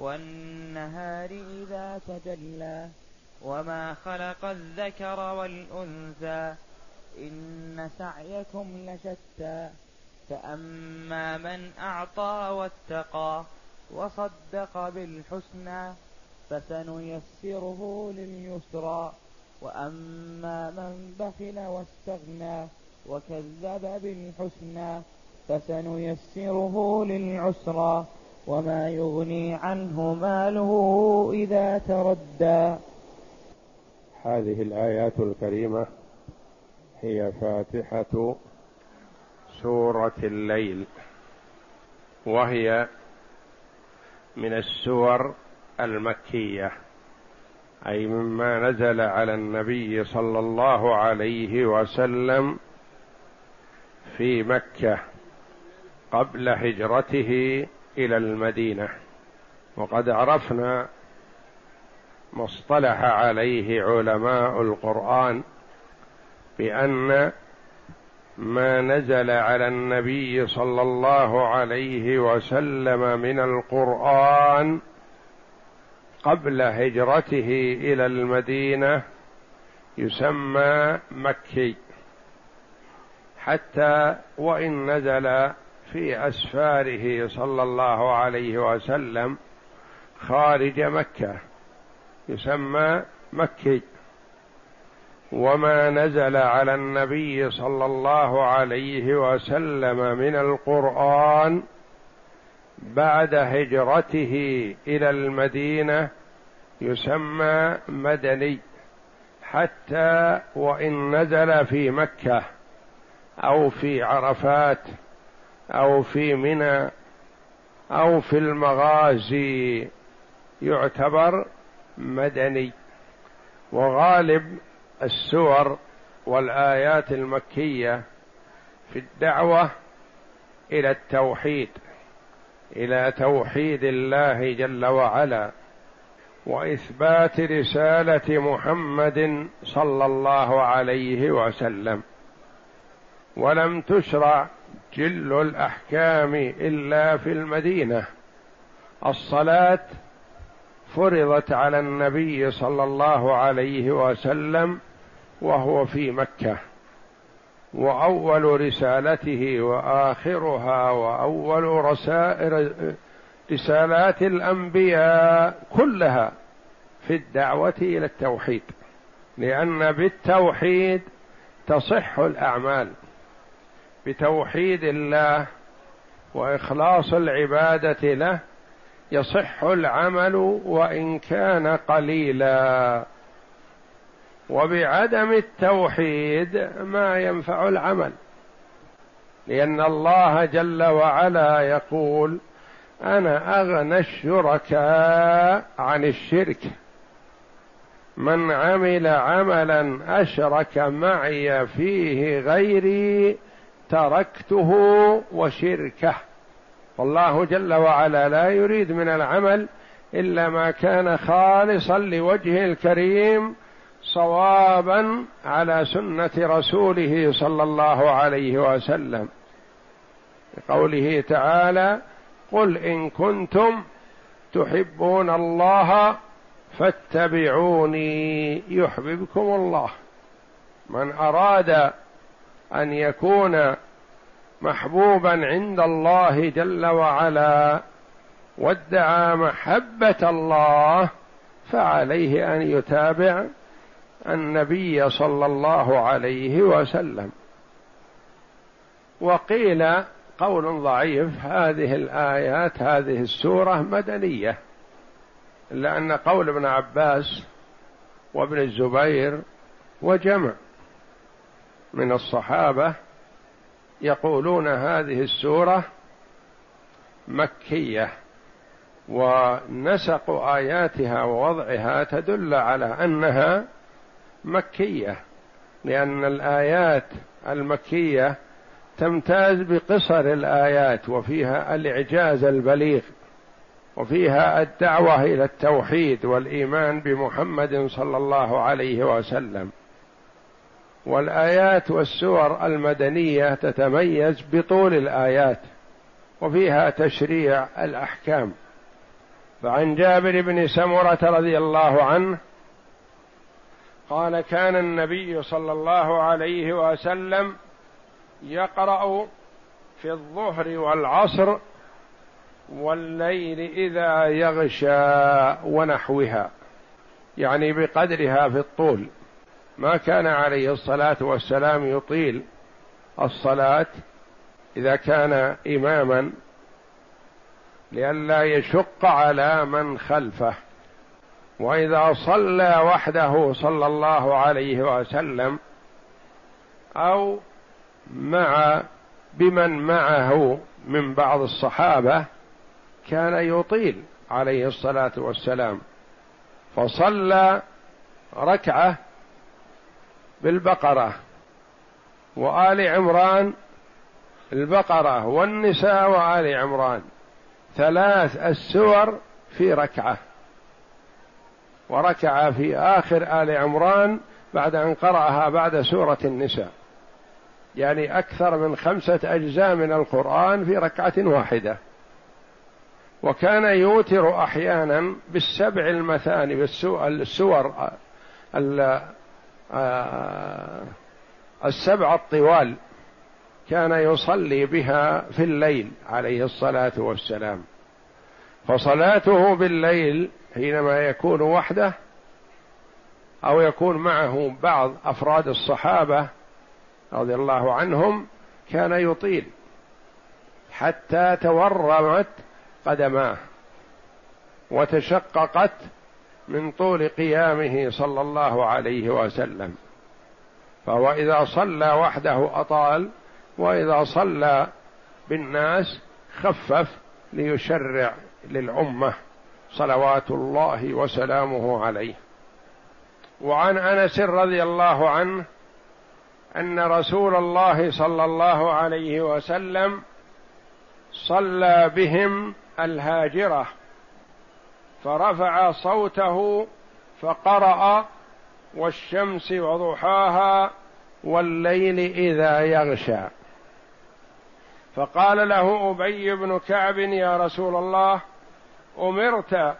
والنهار إذا تجلى وما خلق الذكر والأنثى إن سعيكم لشتى فأما من أعطى واتقى وصدق بالحسنى فسنيسره لليسرى وأما من بخل واستغنى وكذب بالحسنى فسنيسره للعسرى وما يغني عنه ماله إذا تردى. هذه الآيات الكريمة هي فاتحة سورة الليل وهي من السور المكية أي مما نزل على النبي صلى الله عليه وسلم في مكة قبل هجرته إلى المدينة. وقد عرفنا ما اصطلح عليه علماء القرآن بأن ما نزل على النبي صلى الله عليه وسلم من القرآن قبل هجرته إلى المدينة يسمى مكي. حتى وإن نزل في أسفاره صلى الله عليه وسلم خارج مكة. يسمى مكي. وما نزل على النبي صلى الله عليه وسلم من القرآن بعد هجرته إلى المدينة يسمى مدني. حتى وإن نزل في مكة أو في عرفات أو في منى أو في المغازي يعتبر مدني. وغالب السور والآيات المكية في الدعوة إلى التوحيد إلى توحيد الله جل وعلا وإثبات رسالة محمد صلى الله عليه وسلم. ولم تشرع جل الأحكام إلا في المدينة. الصلاة فرضت على النبي صلى الله عليه وسلم وهو في مكة. وأول رسالته وآخرها وأول رسائل رسالات الأنبياء كلها في الدعوة إلى التوحيد. لأن بالتوحيد تصح الأعمال. بتوحيد الله وإخلاص العبادة له يصح العمل وإن كان قليلا. وبعدم التوحيد ما ينفع العمل لأن الله جل وعلا يقول أنا أغنى الشركاء عن الشرك. من عمل عملا أشرك معي فيه غيري تركته وشركه. والله جل وعلا لا يريد من العمل إلا ما كان خالصا لوجهه الكريم صوابا على سنة رسوله صلى الله عليه وسلم. قوله تعالى قل إن كنتم تحبون الله فاتبعوني يحببكم الله. من أراد أن يكون محبوبا عند الله جل وعلا وادعى محبة الله فعليه أن يتابع النبي صلى الله عليه وسلم. وقيل قول ضعيف هذه الآيات هذه السورة مدنية الا ان قول ابن عباس وابن الزبير وجمع. من الصحابة يقولون هذه السورة مكية ونسق آياتها ووضعها تدل على أنها مكية لأن الآيات المكية تمتاز بقصر الآيات وفيها الإعجاز البليغ وفيها الدعوة إلى التوحيد والإيمان بمحمد صلى الله عليه وسلم. والآيات والسور المدنية تتميز بطول الآيات وفيها تشريع الأحكام. فعن جابر بن سمرة رضي الله عنه قال كان النبي صلى الله عليه وسلم يقرأ في الظهر والعصر والليل إذا يغشى ونحوها يعني بقدرها في الطول. ما كان عليه الصلاة والسلام يطيل الصلاة إذا كان إماما لئلا يشق على من خلفه. وإذا صلى وحده صلى الله عليه وسلم أو مع بمن معه من بعض الصحابة كان يطيل عليه الصلاة والسلام. فصلى ركعة بالبقرة. وآل عمران البقرة والنساء وآل عمران. ثلاث السور في ركعة. وركع في آخر آل عمران بعد أن قرأها بعد سورة النساء. يعني أكثر من خمسة أجزاء من القرآن في ركعة واحدة. وكان يوتر أحيانا بالسبع المثاني بالسور السبع الطوال كان يصلي بها في الليل عليه الصلاة والسلام. فصلاته بالليل حينما يكون وحده أو يكون معه بعض أفراد الصحابة رضي الله عنهم كان يطيل حتى تورمت قدماه وتشققت من طول قيامه صلى الله عليه وسلم. فهو إذا صلى وحده أطال وإذا صلى بالناس خفف ليشرع للأمة صلوات الله وسلامه عليه. وعن أنس رضي الله عنه أن رسول الله صلى الله عليه وسلم صلى بهم الهاجرة فرفع صوته فقرأ والشمس وضحاها والليل إذا يغشى. فقال له أبي بن كعب يا رسول الله أمرت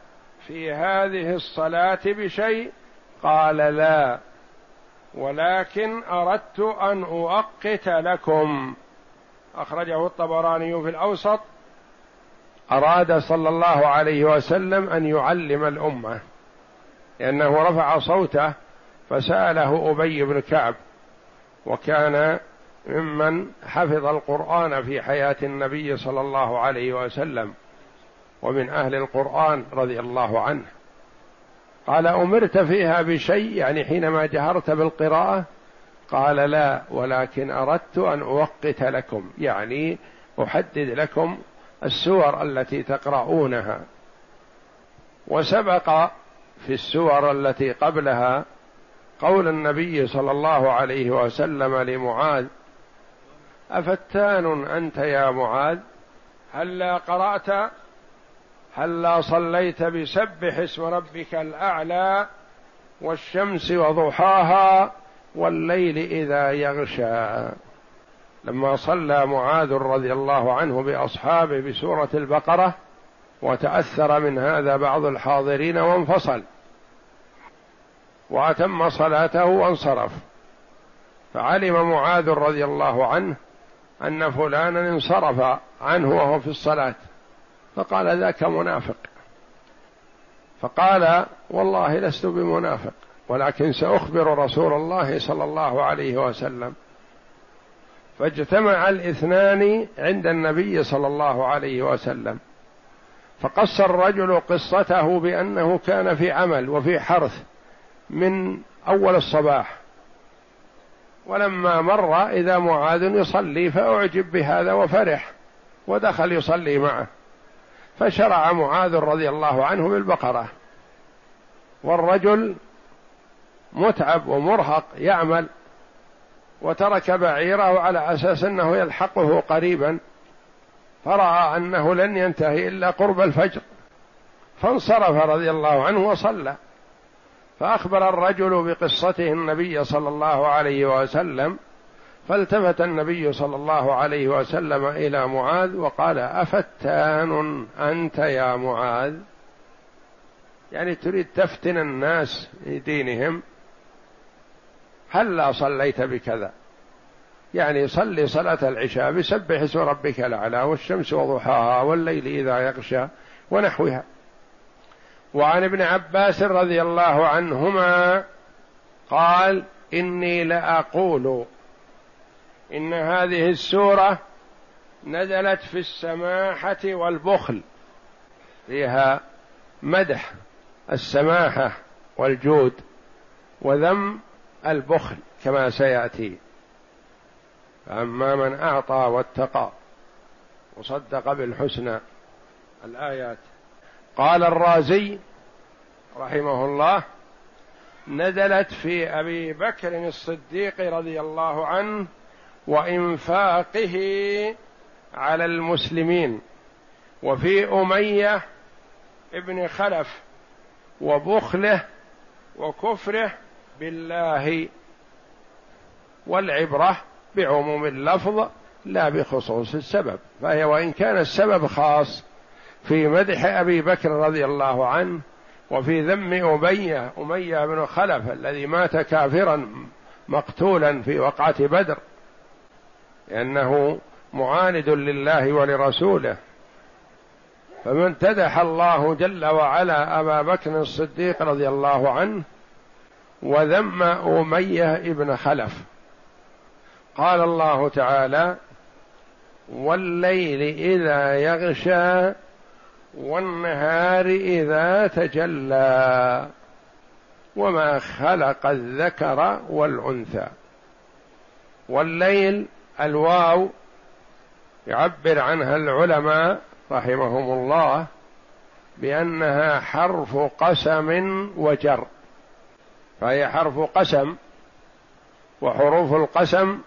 في هذه الصلاة بشيء؟ قال لا ولكن أردت أن أؤقت لكم. أخرجه الطبراني في الأوسط. أراد صلى الله عليه وسلم أن يعلم الأمة. لأنه رفع صوته فسأله أبي بن كعب وكان ممن حفظ القرآن في حياة النبي صلى الله عليه وسلم ومن أهل القرآن رضي الله عنه. قال أمرت فيها بشيء يعني حينما جهرت بالقراءة؟ قال لا ولكن أردت أن أوقت لكم يعني أحدد لكم السور التي تقرؤونها وسبق في السور التي قبلها قول النبي صلى الله عليه وسلم لمعاذ أفتان أنت يا معاذ؟ هلا قرأت؟ هلا صليت بسبح اسم ربك الأعلى والشمس وضحاها والليل إذا يغشى؟ لما صلى معاذ رضي الله عنه بأصحابه بسورة البقرة وتأثر من هذا بعض الحاضرين وانفصل. وأتم صلاته وانصرف. فعلم معاذ رضي الله عنه أن فلانا انصرف عنه وهو في الصلاة. فقال ذاك منافق. فقال والله لست بمنافق ولكن سأخبر رسول الله صلى الله عليه وسلم فاجتمع الاثنان عند النبي صلى الله عليه وسلم. فقص الرجل قصته بأنه كان في عمل وفي حرث من أول الصباح. ولما مر إذا معاذ يصلي فأعجب بهذا وفرح ودخل يصلي معه. فشرع معاذ رضي الله عنه بالبقرة. والرجل متعب ومرهق يعمل وترك بعيره على أساس أنه يلحقه قريبا فرأى أنه لن ينتهي إلا قرب الفجر. فانصرف رضي الله عنه وصلى. فأخبر الرجل بقصته النبي صلى الله عليه وسلم فالتفت النبي صلى الله عليه وسلم إلى معاذ وقال أفتان أنت يا معاذ؟ يعني تريد تفتن الناس في دينهم هلا صليت بكذا؟ يعني صلي صلاة العشاء بسبح اسم ربك الأعلى والشمس وضحاها والليل إذا يغشى ونحوها. وعن ابن عباس رضي الله عنهما قال إني لأقول إن هذه السورة نزلت في السماحة والبخل فيها مدح السماحة والجود وذم البخل كما سيأتي. فأما من أعطى واتقى وصدق بالحسنى الآيات. قال الرازي رحمه الله نزلت في أبي بكر الصديق رضي الله عنه وإنفاقه على المسلمين وفي أمية ابن خلف وبخله وكفره بالله والعبرة بعموم اللفظ لا بخصوص السبب فهي وإن كان السبب خاص في مدح أبي بكر رضي الله عنه وفي ذم أمية أمية بن خلف الذي مات كافرا مقتولا في وقعة بدر لأنه معاند لله ولرسوله. فمن امتدح الله جل وعلا أبا بكر الصديق رضي الله عنه وذم أمية ابن خلف. قال الله تعالى والليل إذا يغشى والنهار إذا تجلى وما خلق الذكر والأنثى. والليل الواو يعبر عنها العلماء رحمهم الله بأنها حرف قسم وجر. فهي حرف قسم وحروف القسم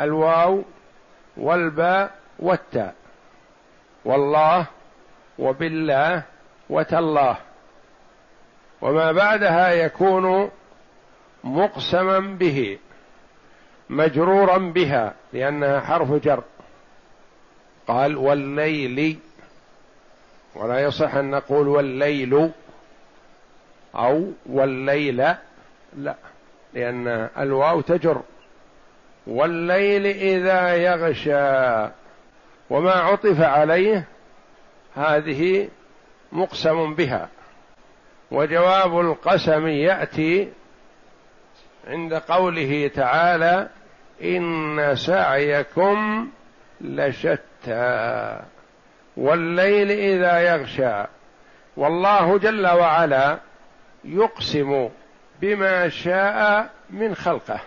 الواو والباء والتاء. والله وبالله وتالله. وما بعدها يكون مقسما به مجرورا بها لأنها حرف جر. قال والليل. ولا يصح أن نقول والليل. أو والليل لا لأن الواو تجر. والليل إذا يغشى وما عطف عليه هذه مقسم بها. وجواب القسم يأتي عند قوله تعالى إن سعيكم لشتى. والليل إذا يغشى. والله جل وعلا يقسم بما شاء من خلقه.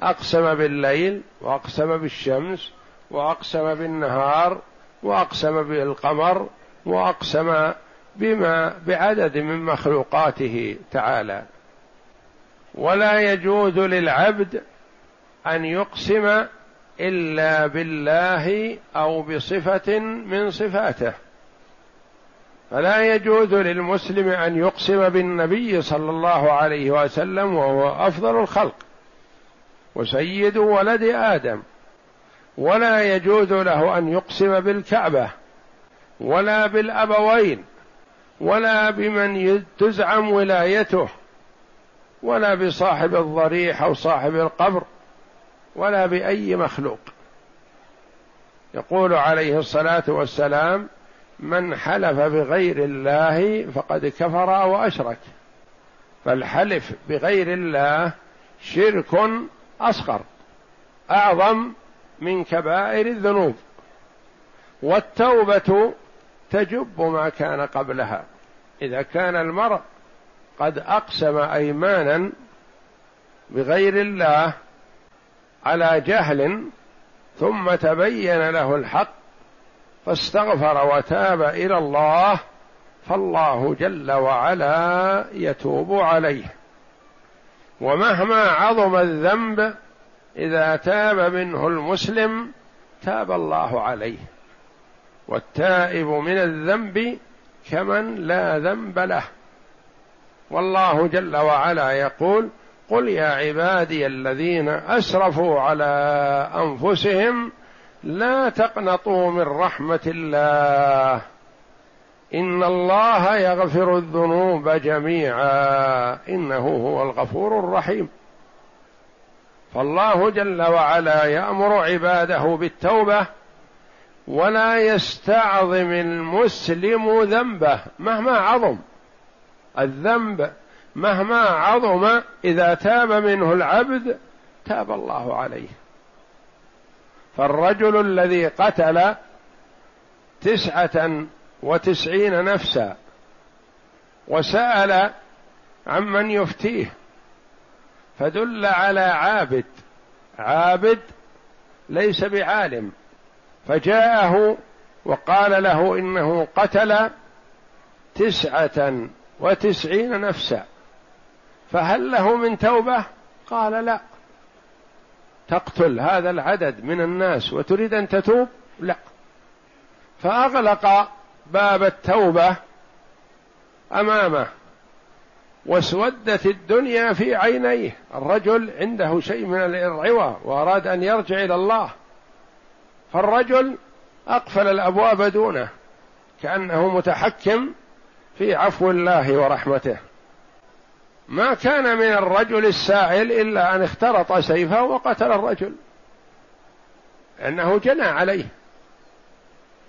أقسم بالليل وأقسم بالشمس وأقسم بالنهار وأقسم بالقمر وأقسم بما بعدد من مخلوقاته تعالى. ولا يجوز للعبد أن يقسم إلا بالله أو بصفة من صفاته. فلا يجوز للمسلم أن يقسم بالنبي صلى الله عليه وسلم وهو أفضل الخلق وسيد ولد آدم. ولا يجوز له أن يقسم بالكعبة ولا بالأبوين ولا بمن تزعم ولايته ولا بصاحب الضريح أو صاحب القبر ولا بأي مخلوق. يقول عليه الصلاة والسلام من حلف بغير الله فقد كفر وأشرك. فالحلف بغير الله شرك أصغر أعظم من كبائر الذنوب. والتوبة تجب ما كان قبلها. إذا كان المرء قد أقسم أيمانا بغير الله على جهل ثم تبين له الحق فاستغفر وتاب إلى الله فالله جل وعلا يتوب عليه. ومهما عظم الذنب إذا تاب منه المسلم تاب الله عليه. والتائب من الذنب كمن لا ذنب له. والله جل وعلا يقول قل يا عبادي الذين أسرفوا على أنفسهم لا تقنطوا من رحمة الله. إن الله يغفر الذنوب جميعا. إنه هو الغفور الرحيم. فالله جل وعلا يأمر عباده بالتوبة ولا يستعظم المسلم ذنبه مهما عظم. الذنب مهما عظم إذا تاب منه العبد تاب الله عليه. فالرجل الذي قتل تسعة وتسعين نفسا وسأل عمن يفتيه فدل على عابد عابد ليس بعالم فجاءه وقال له إنه قتل تسعة وتسعين نفسا فهل له من توبة؟ قال لا. تقتل هذا العدد من الناس وتريد أن تتوب؟ لا. فأغلق باب التوبة أمامه واسودت الدنيا في عينيه. الرجل عنده شيء من الارعوه وأراد أن يرجع إلى الله. فالرجل أقفل الأبواب دونه كأنه متحكم في عفو الله ورحمته. ما كان من الرجل السائل إلا أن اخترط سيفه وقتل الرجل. انه جنى عليه.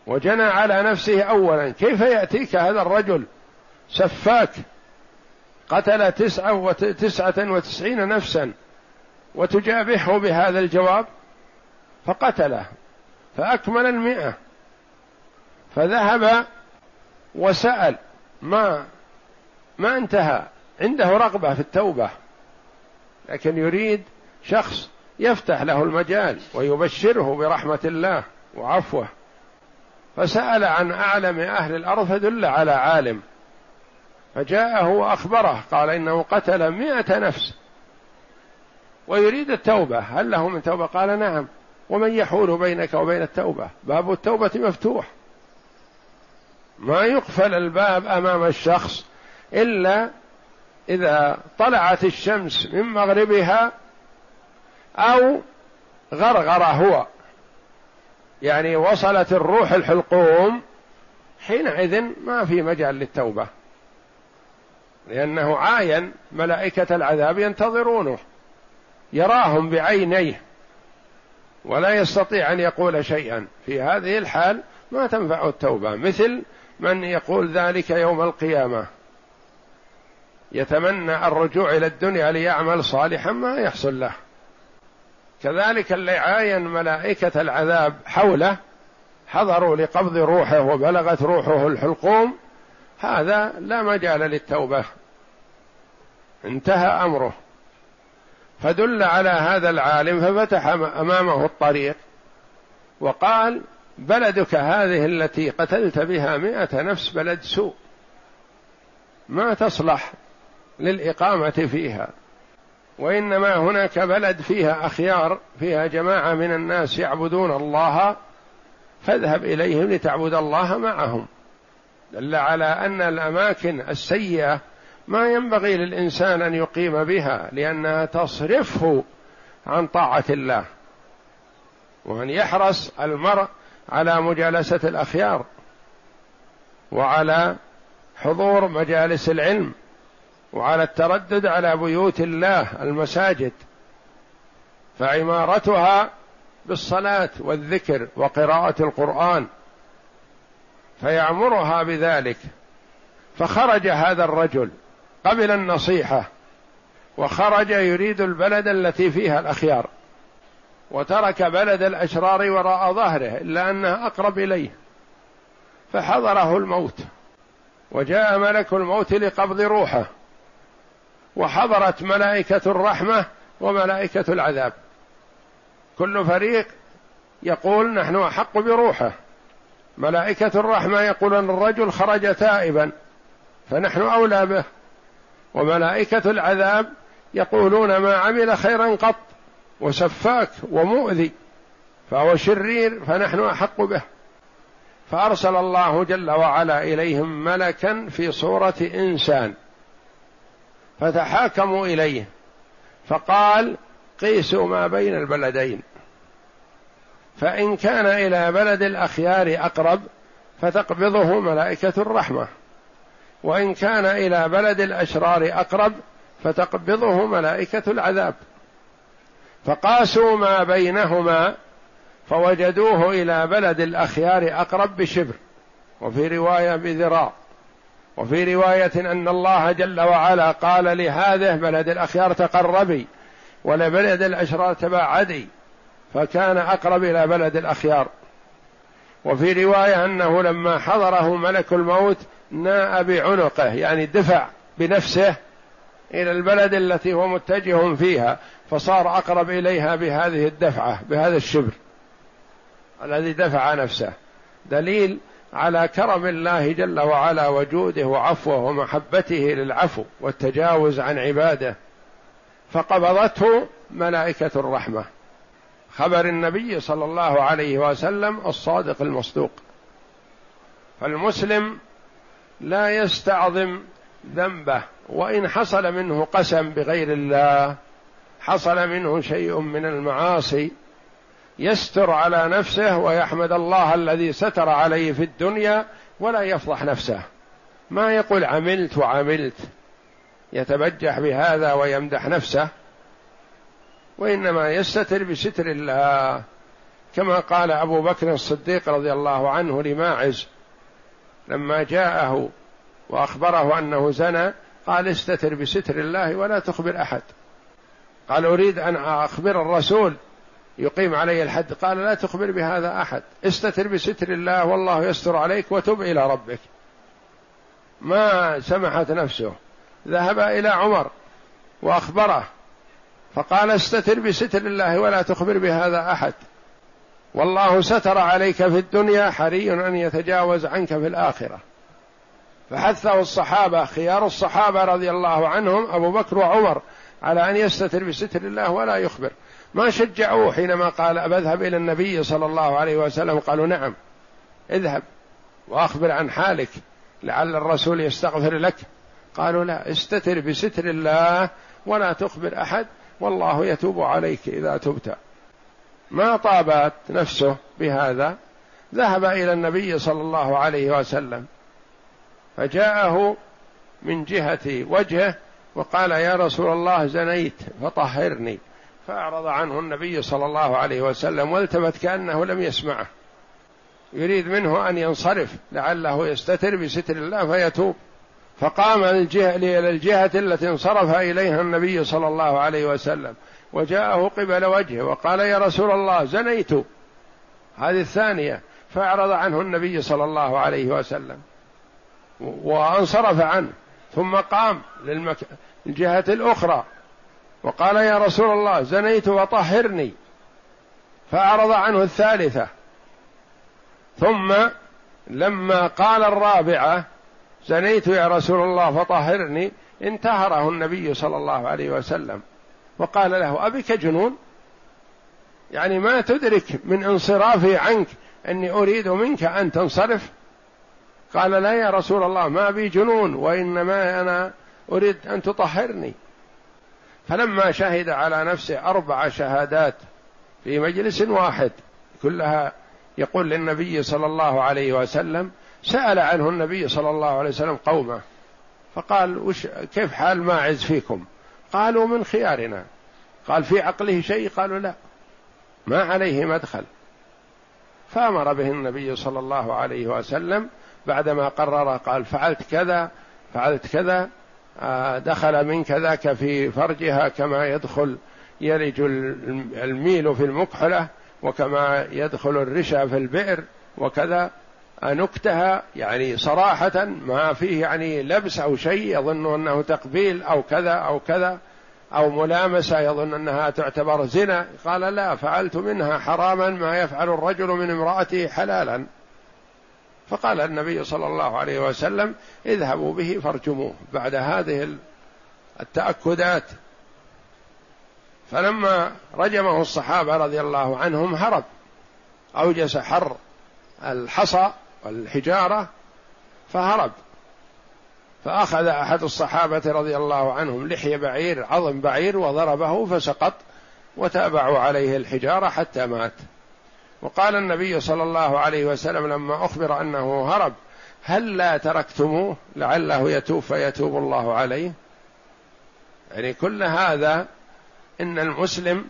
وجنى على نفسه اولا. كيف يأتيك هذا الرجل؟ سفاك. قتل تسعة وتسعة وتسعين نفسا. وتجابهه بهذا الجواب؟ فقتله. فأكمل المئة. فذهب وسأل ما ما انتهى؟ عنده رغبة في التوبة لكن يريد شخص يفتح له المجال ويبشره برحمة الله وعفوه. فسأل عن أعلم أهل الأرض فدل على عالم. فجاءه وأخبره قال إنه قتل مئة نفس. ويريد التوبة. هل له من توبة؟ قال نعم. ومن يحول بينك وبين التوبة؟ باب التوبة مفتوح. ما يقفل الباب أمام الشخص إلا إذا طلعت الشمس من مغربها أو غرغر هو يعني وصلت الروح الحلقوم حينئذ ما في مجال للتوبة. لأنه عاين ملائكة العذاب ينتظرونه يراهم بعينيه ولا يستطيع أن يقول شيئا. في هذه الحال ما تنفع التوبة مثل من يقول ذلك يوم القيامة. يتمنى الرجوع إلى الدنيا ليعمل صالحا ما يحصل له. كذلك اللي عاين ملائكة العذاب حوله حضروا لقبض روحه وبلغت روحه الحلقوم هذا لا مجال للتوبة. انتهى أمره. فدل على هذا العالم ففتح أمامه الطريق وقال بلدك هذه التي قتلت بها مئة نفس بلد سوء ما تصلح؟ للإقامة فيها وإنما هناك بلد فيها أخيار فيها جماعة من الناس يعبدون الله فاذهب إليهم لتعبد الله معهم. دل على أن الأماكن السيئة ما ينبغي للإنسان أن يقيم بها لأنها تصرفه عن طاعة الله وأن يحرص المرء على مجالسة الأخيار وعلى حضور مجالس العلم. وعلى التردد على بيوت الله المساجد. فعمارتها بالصلاة والذكر وقراءة القرآن. فيأمرها بذلك. فخرج هذا الرجل قبل النصيحة وخرج يريد البلد التي فيها الأخيار. وترك بلد الأشرار وراء ظهره إلا أنها أقرب إليه. فحضره الموت. وجاء ملك الموت لقبض روحه. وحضرت ملائكة الرحمة وملائكة العذاب. كل فريق يقول نحن أحق بروحه. ملائكة الرحمة يقولون الرجل خرج تائبا فنحن أولى به. وملائكة العذاب يقولون ما عمل خيرا قط وسفاك ومؤذي فهو شرير فنحن أحق به. فأرسل الله جل وعلا إليهم ملكا في صورة إنسان. فتحاكموا إليه. فقال قيسوا ما بين البلدين. فإن كان إلى بلد الأخيار أقرب فتقبضه ملائكة الرحمة. وإن كان إلى بلد الأشرار أقرب فتقبضه ملائكة العذاب. فقاسوا ما بينهما فوجدوه إلى بلد الأخيار أقرب بشبر. وفي رواية بذراع. وفي رواية أن الله جل وعلا قال لهذه بلد الأخيار تقربي ولبلد الأشرار تباعدي فكان أقرب إلى بلد الأخيار. وفي رواية أنه لما حضره ملك الموت ناء بعنقه يعني دفع بنفسه إلى البلد التي هو متجه فيها فصار أقرب إليها بهذه الدفعة بهذا الشبر الذي دفع نفسه. دليل على كرم الله جل وعلا وجوده وعفوه ومحبته للعفو والتجاوز عن عباده فقبضته ملائكة الرحمة. خبر النبي صلى الله عليه وسلم الصادق المصدوق. فالمسلم لا يستعظم ذنبه وإن حصل منه قسم بغير الله حصل منه شيء من المعاصي يستر على نفسه ويحمد الله الذي ستر عليه في الدنيا ولا يفضح نفسه. ما يقول عملت وعملت يتبجح بهذا ويمدح نفسه وإنما يستتر بستر الله. كما قال أبو بكر الصديق رضي الله عنه لماعز لما جاءه وأخبره أنه زنى قال استتر بستر الله ولا تخبر أحد. قال أريد أن أخبر الرسول يقيم علي الحد. قال لا تخبر بهذا أحد. استتر بستر الله والله يستر عليك وتب إلى ربك. ما سمحت نفسه. ذهب إلى عمر وأخبره. فقال استتر بستر الله ولا تخبر بهذا أحد. والله ستر عليك في الدنيا حري أن يتجاوز عنك في الآخرة. فحثه الصحابة خيار الصحابة رضي الله عنهم أبو بكر وعمر على أن يستتر بستر الله ولا يخبر. ما شجعوه حينما قال أذهب إلى النبي صلى الله عليه وسلم؟ قالوا نعم. اذهب وأخبر عن حالك لعل الرسول يستغفر لك. قالوا لا استتر بستر الله ولا تخبر أحد والله يتوب عليك إذا تبت. ما طابت نفسه بهذا؟ ذهب إلى النبي صلى الله عليه وسلم. فجاءه من جهة وجهه وقال يا رسول الله زنيت فطهرني. فأعرض عنه النبي صلى الله عليه وسلم والتفت كأنه لم يسمعه. يريد منه أن ينصرف لعله يستتر بستر الله فيتوب. فقام الجهة إلى الجهة التي انصرف إليها النبي صلى الله عليه وسلم. وجاءه قبل وجهه وقال يا رسول الله زنيت. هذه الثانية. فأعرض عنه النبي صلى الله عليه وسلم. وانصرف عنه. ثم قام للجهة الأخرى. وقال يا رسول الله زنيت وطهرني. فأعرض عنه الثالثة. ثم لما قال الرابعة زنيت يا رسول الله فطهرني انتهره النبي صلى الله عليه وسلم. وقال له أبك جنون؟ يعني ما تدرك من انصرافي عنك أني أريد منك أن تنصرف؟ قال لا يا رسول الله ما بي جنون وإنما أنا أريد أن تطهرني. فلما شهد على نفسه أربع شهادات في مجلس واحد كلها يقول للنبي صلى الله عليه وسلم سأل عنه النبي صلى الله عليه وسلم قومه فقال وش كيف حال ماعز فيكم؟ قالوا من خيارنا. قال في عقله شيء؟ قالوا لا ما عليه مدخل. فأمر به النبي صلى الله عليه وسلم بعدما قرر قال فعلت كذا فعلت كذا دخل من كذاك في فرجها كما يدخل يلج الميل في المكحلة وكما يدخل الرشا في البئر وكذا. نكتها يعني صراحة ما فيه يعني لبس أو شيء يظن أنه تقبيل أو كذا أو كذا أو ملامسة يظن أنها تعتبر زنا. قال لا فعلت منها حراما ما يفعل الرجل من امرأته حلالا. فقال النبي صلى الله عليه وسلم اذهبوا به فارجموه. بعد هذه التأكدات فلما رجمه الصحابة رضي الله عنهم هرب. أوجس حر الحصى والحجارة فهرب. فأخذ أحد الصحابة رضي الله عنهم لحية بعير عظم بعير وضربه فسقط وتابعوا عليه الحجارة حتى مات. وقال النبي صلى الله عليه وسلم لما أخبر أنه هرب هل لا تركتموه لعله يتوب فيتوب الله عليه؟ يعني كل هذا إن المسلم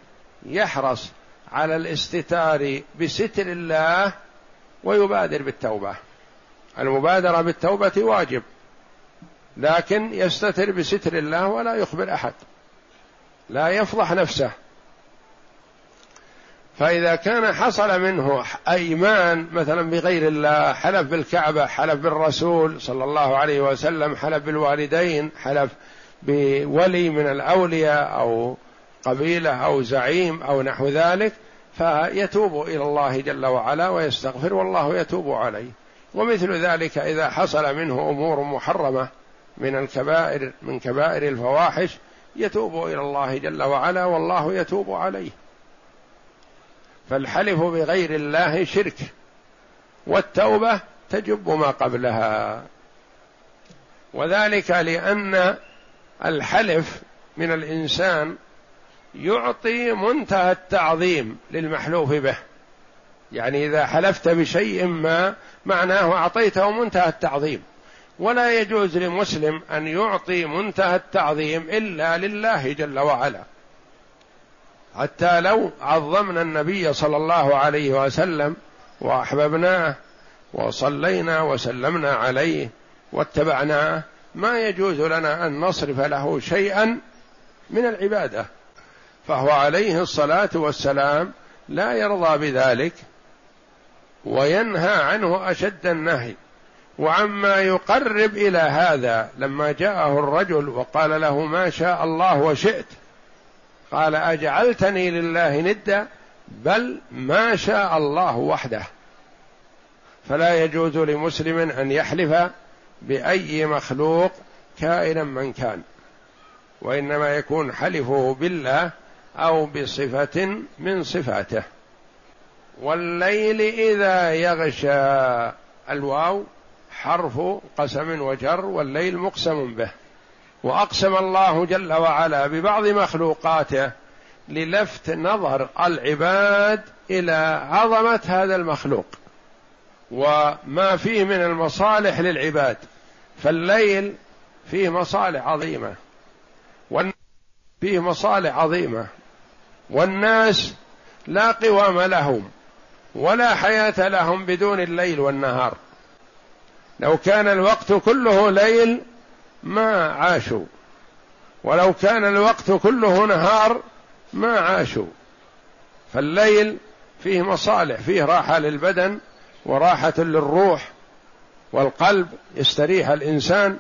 يحرص على الاستتار بستر الله ويبادر بالتوبة. المبادرة بالتوبة واجب لكن يستتر بستر الله ولا يخبر أحد لا يفضح نفسه. فإذا كان حصل منه أيمان مثلا بغير الله حلف بالكعبة حلف بالرسول صلى الله عليه وسلم حلف بالوالدين حلف بولي من الأولياء أو قبيلة أو زعيم أو نحو ذلك فيتوب إلى الله جل وعلا ويستغفر والله يتوب عليه. ومثل ذلك إذا حصل منه أمور محرمة من الكبائر من كبائر الفواحش يتوب إلى الله جل وعلا والله يتوب عليه. فالحلف بغير الله شرك والتوبة تجب ما قبلها. وذلك لأن الحلف من الإنسان يعطي منتهى التعظيم للمحلوف به. يعني إذا حلفت بشيء ما معناه أعطيته منتهى التعظيم. ولا يجوز لمسلم أن يعطي منتهى التعظيم إلا لله جل وعلا. حتى لو عظمنا النبي صلى الله عليه وسلم وأحببناه وصلينا وسلمنا عليه واتبعناه ما يجوز لنا أن نصرف له شيئا من العبادة. فهو عليه الصلاة والسلام لا يرضى بذلك وينهى عنه أشد النهي. وعما يقرب إلى هذا لما جاءه الرجل وقال له ما شاء الله وشئت قال أجعلتني لله ندا بل ما شاء الله وحده. فلا يجوز لمسلم أن يحلف بأي مخلوق كائنا من كان. وإنما يكون حلفه بالله أو بصفة من صفاته. والليل إذا يغشى الواو حرف قسم وجر والليل مقسم به. وأقسم الله جل وعلا ببعض مخلوقاته للفت نظر العباد إلى عظمة هذا المخلوق وما فيه من المصالح للعباد فالليل فيه مصالح عظيمة فيه مصالح عظيمة والناس لا قوام لهم ولا حياة لهم بدون الليل والنهار. لو كان الوقت كله ليل ما عاشوا. ولو كان الوقت كله نهار ما عاشوا. فالليل فيه مصالح فيه راحة للبدن وراحة للروح والقلب يستريح الإنسان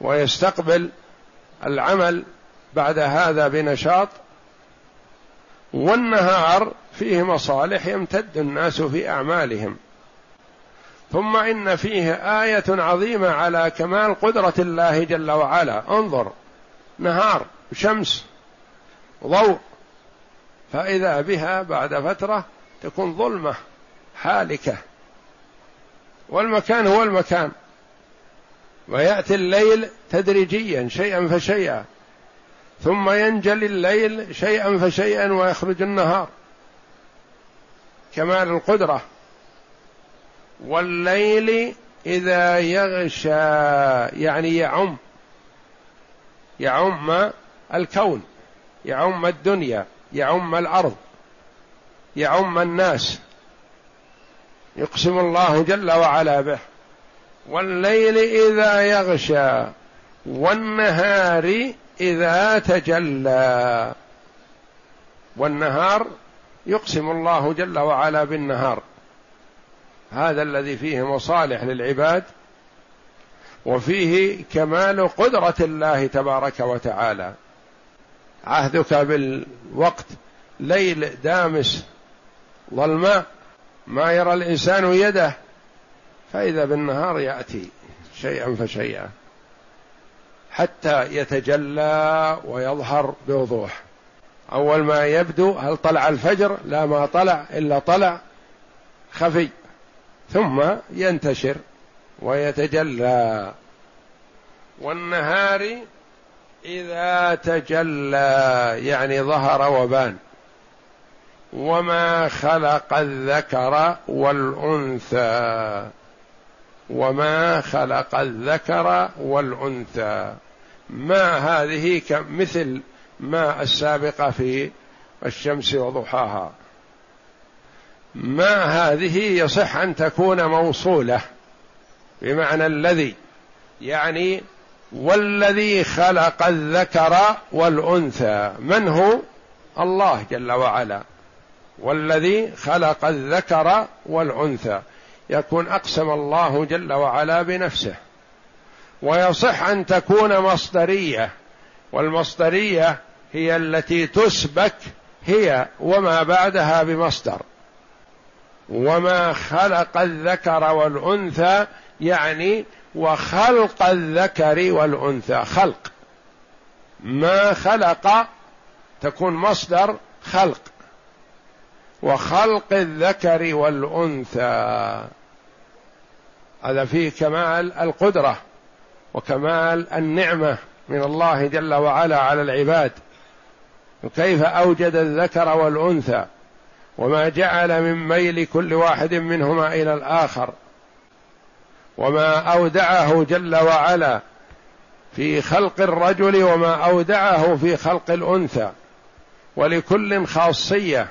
ويستقبل العمل بعد هذا بنشاط. والنهار فيه مصالح يمتد الناس في أعمالهم. ثم إن فيه آية عظيمة على كمال قدرة الله جل وعلا. انظر نهار شمس ضوء. فإذا بها بعد فترة تكون ظلمة حالكة. والمكان هو المكان. ويأتي الليل تدريجيا شيئا فشيئا. ثم ينجلي الليل شيئا فشيئا ويخرج النهار. كمال القدرة. والليل إذا يغشى يعني يعم. يعم الكون يعم الدنيا يعم الأرض يعم الناس. يقسم الله جل وعلا به. والليل إذا يغشى والنهار إذا تجلى. والنهار يقسم الله جل وعلا بالنهار. هذا الذي فيه مصالح للعباد وفيه كمال قدرة الله تبارك وتعالى. عهدك بالوقت ليل دامس ظلماء ما يرى الإنسان يده فإذا بالنهار يأتي شيئا فشيئا حتى يتجلى ويظهر بوضوح. أول ما يبدو هل طلع الفجر؟ لا ما طلع إلا طلع خفي. ثم ينتشر ويتجلى. والنهار إذا تجلى يعني ظهر وبان. وما خلق الذكر والأنثى. وما خلق الذكر والأنثى. ما هذه مثل ما السابقة في الشمس وضحاها. ما هذه يصح أن تكون موصولة بمعنى الذي يعني والذي خلق الذكر والأنثى من هو؟ الله جل وعلا. والذي خلق الذكر والأنثى. يكون أقسم الله جل وعلا بنفسه. ويصح أن تكون مصدرية. والمصدرية هي التي تسبك هي وما بعدها بمصدر. وما خلق الذكر والأنثى يعني وخلق الذكر والأنثى. خلق. ما خلق تكون مصدر خلق. وخلق الذكر والأنثى. هذا فيه كمال القدرة وكمال النعمة من الله جل وعلا على العباد. وكيف أوجد الذكر والأنثى؟ وما جعل من ميل كل واحد منهما إلى الآخر وما أودعه جل وعلا في خلق الرجل وما أودعه في خلق الأنثى ولكل خاصية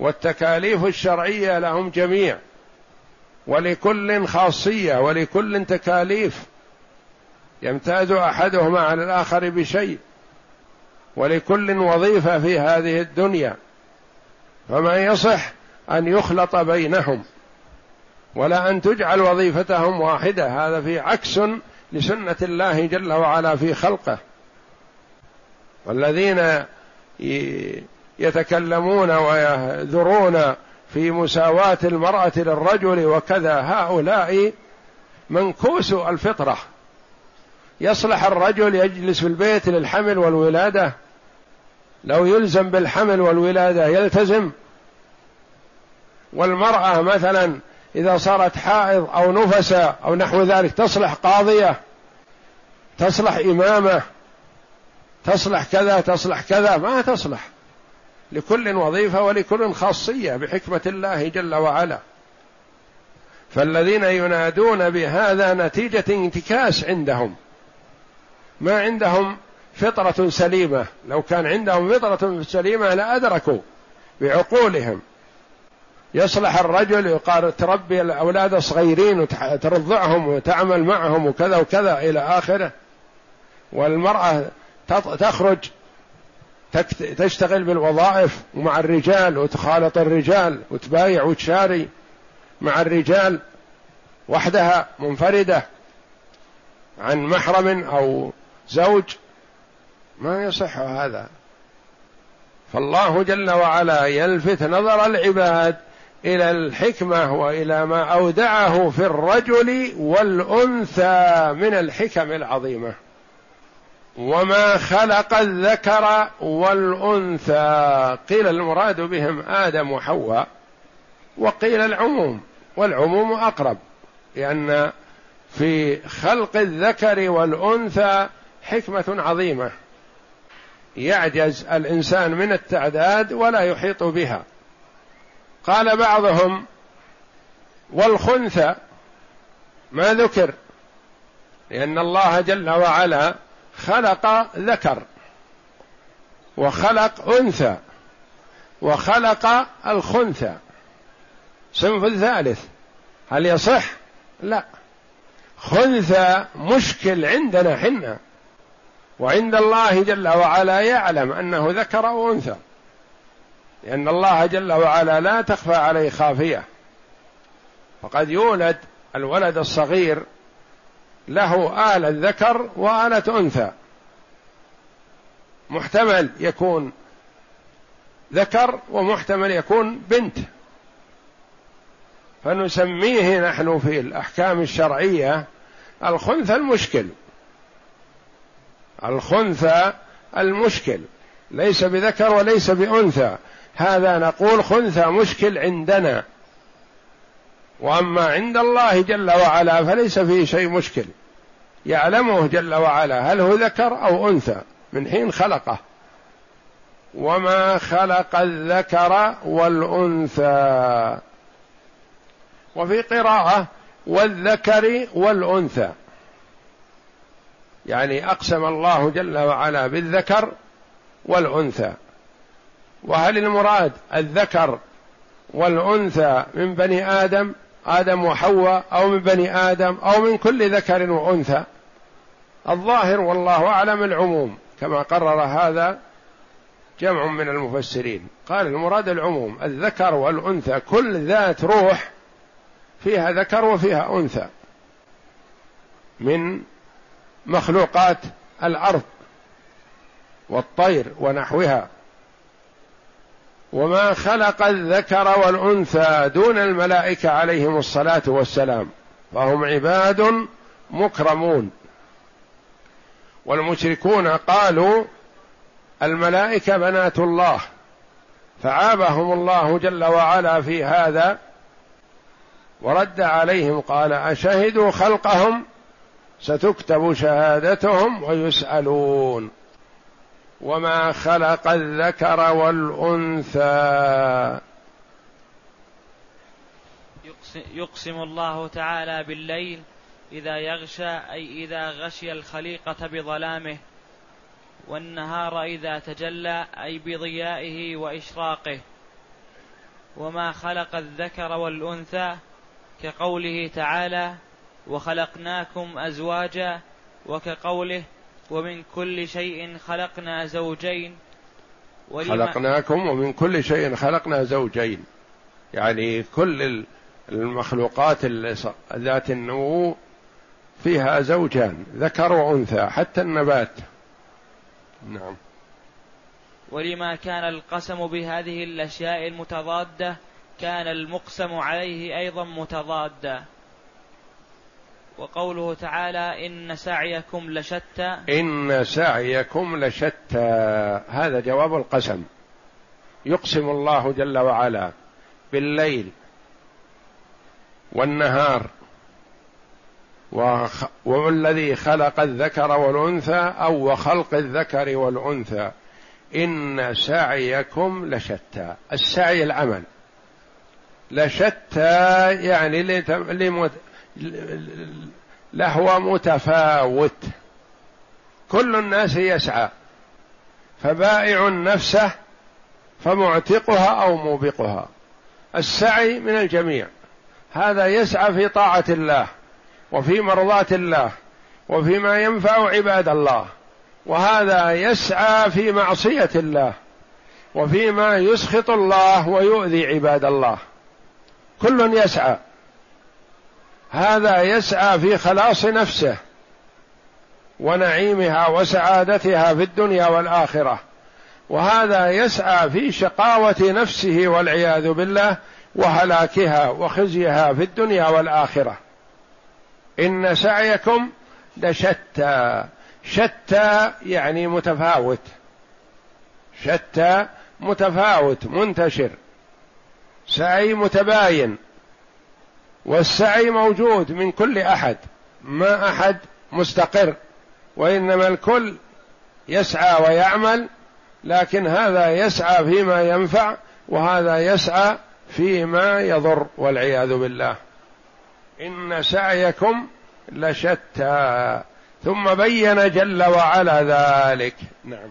والتكاليف الشرعية لهم جميع ولكل خاصية ولكل تكاليف يمتاز أحدهما على الآخر بشيء ولكل وظيفة في هذه الدنيا. فما يصح أن يخلط بينهم ولا أن تجعل وظيفتهم واحدة هذا في عكس لسنة الله جل وعلا في خلقه. والذين يتكلمون ويذرون في مساواة المرأة للرجل وكذا هؤلاء منكوس الفطرة. يصلح الرجل يجلس في البيت للحمل والولادة لو يلزم بالحمل والولادة يلتزم. والمرأة مثلا إذا صارت حائض أو نفسا أو نحو ذلك تصلح قاضية تصلح إمامة تصلح كذا تصلح كذا ما تصلح. لكل وظيفة ولكل خاصية بحكمة الله جل وعلا. فالذين ينادون بهذا نتيجة انتكاس عندهم. ما عندهم فطرة سليمة. لو كان عندهم فطرة سليمة لأدركوا بعقولهم. يصلح الرجل يقال تربي الأولاد الصغيرين وترضعهم وتعمل معهم وكذا وكذا إلى آخره. والمرأة تخرج تشتغل بالوظائف ومع الرجال وتخالط الرجال وتبايع وتشاري مع الرجال وحدها منفردة عن محرم أو زوج ما يصح هذا. فالله جل وعلا يلفت نظر العباد إلى الحكمة وإلى ما أودعه في الرجل والأنثى من الحكم العظيمة. وما خلق الذكر والأنثى. قيل المراد بهم آدم وحواء وقيل العموم والعموم أقرب لأن في خلق الذكر والأنثى حكمة عظيمة. يعجز الإنسان من التعداد ولا يحيط بها. قال بعضهم والخنثى ما ذكر؟ لأن الله جل وعلا خلق ذكر وخلق أنثى وخلق الخنثى. صنف ثالث هل يصح؟ لا. خنثى مشكل عندنا حنا. وعند الله جل وعلا يعلم أنه ذكر أو أنثى. لأن الله جل وعلا لا تخفى عليه خافية. فقد يولد الولد الصغير له آلة ذكر وآلة أنثى. محتمل يكون ذكر ومحتمل يكون بنت. فنسميه نحن في الأحكام الشرعية الخنثى المشكل. الخنثى المشكل ليس بذكر وليس بأنثى. هذا نقول خنثى مشكل عندنا. وأما عند الله جل وعلا فليس فيه شيء مشكل. يعلمه جل وعلا هل هو ذكر أو أنثى من حين خلقه. وما خلق الذكر والأنثى. وفي قراءة والذكر والأنثى. يعني أقسم الله جل وعلا بالذكر والأنثى. وهل المراد الذكر والأنثى من بني آدم آدم وحواء أو من بني آدم أو من كل ذكر وأنثى؟ الظاهر والله أعلم العموم كما قرر هذا جمع من المفسرين. قال المراد العموم الذكر والأنثى كل ذات روح فيها ذكر وفيها أنثى. من مخلوقات الأرض والطير ونحوها. وما خلق الذكر والأنثى دون الملائكة عليهم الصلاة والسلام. فهم عباد مكرمون. والمشركون قالوا الملائكة بنات الله. فعابهم الله جل وعلا في هذا. ورد عليهم قال أشهدوا خلقهم ستكتب شهادتهم ويسألون. وما خلق الذكر والأنثى. يقسم الله تعالى بالليل إذا يغشى أي إذا غشي الخليقة بظلامه. والنهار إذا تجلى أي بضيائه وإشراقه. وما خلق الذكر والأنثى كقوله تعالى وخلقناكم أزواجا وكقوله ومن كل شيء خلقنا زوجين خلقناكم ومن كل شيء خلقنا زوجين. يعني كل المخلوقات ذات النمو فيها زوجان ذكر وأنثى حتى النبات. نعم. ولما كان القسم بهذه الأشياء المتضادة كان المقسم عليه أيضا متضادا وقوله تعالى إن سعيكم لشتى إن سعيكم لشتى هذا جواب القسم يقسم الله جل وعلا بالليل والنهار. والذي خلق الذكر والأنثى أو وخلق الذكر والأنثى إن سعيكم لشتى السعي العمل لشتى يعني. لهو متفاوت. كل الناس يسعى فبائع نفسه فمعتقها أو موبقها. السعي من الجميع. هذا يسعى في طاعة الله وفي مرضاة الله وفيما ينفع عباد الله. وهذا يسعى في معصية الله وفيما يسخط الله ويؤذي عباد الله. كل يسعى. هذا يسعى في خلاص نفسه ونعيمها وسعادتها في الدنيا والآخرة. وهذا يسعى في شقاوة نفسه والعياذ بالله وهلاكها وخزيها في الدنيا والآخرة. إن سعيكم لشتى. شتى يعني متفاوت. شتى متفاوت منتشر. سعي متباين. والسعي موجود من كل أحد ما أحد مستقر وإنما الكل يسعى ويعمل لكن هذا يسعى فيما ينفع وهذا يسعى فيما يضر والعياذ بالله. إن سعيكم لشتى. ثم بين جل وعلا ذلك. نعم.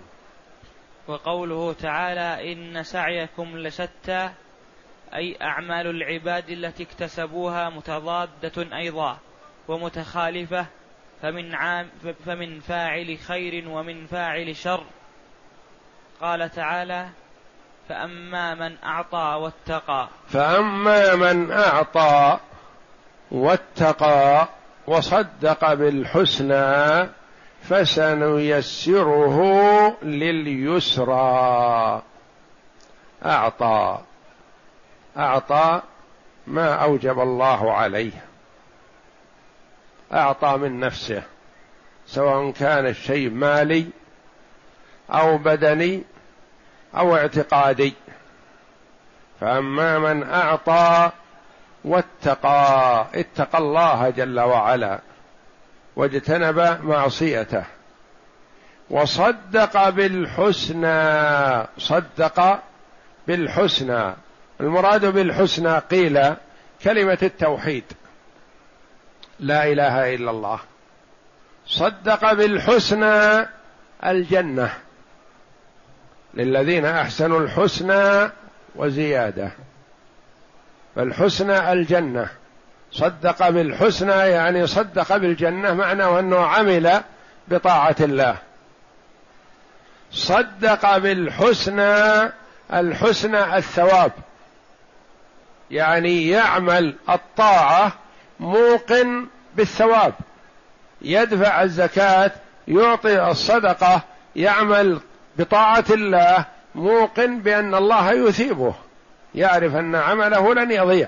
وقوله تعالى إن سعيكم لشتى أي أعمال العباد التي اكتسبوها متضادة أيضا ومتخالفة فمن عام فمن فاعل خير ومن فاعل شر. قال تعالى فأما من أعطى واتقى. فأما من أعطى واتقى وصدق بالحسنى فسنيسره لليسرى. أعطى. أعطى ما أوجب الله عليه. أعطى من نفسه سواء كان الشيء مالي أو بدني أو اعتقادي. فأما من أعطى واتقى اتقى الله جل وعلا واجتنب معصيته وصدق بالحسنى صدق بالحسنى. المراد بالحسنى قيل كلمة التوحيد. لا إله إلا الله. صدق بالحسنى الجنة. للذين أحسنوا الحسنى وزيادة. فالحسنى الجنة. صدق بالحسنى يعني صدق بالجنة معنى أنه عمل بطاعة الله. صدق بالحسنى الحسنى الثواب. يعني يعمل الطاعة موقن بالثواب. يدفع الزكاة يعطي الصدقة يعمل بطاعة الله موقن بأن الله يثيبه يعرف أن عمله لن يضيع.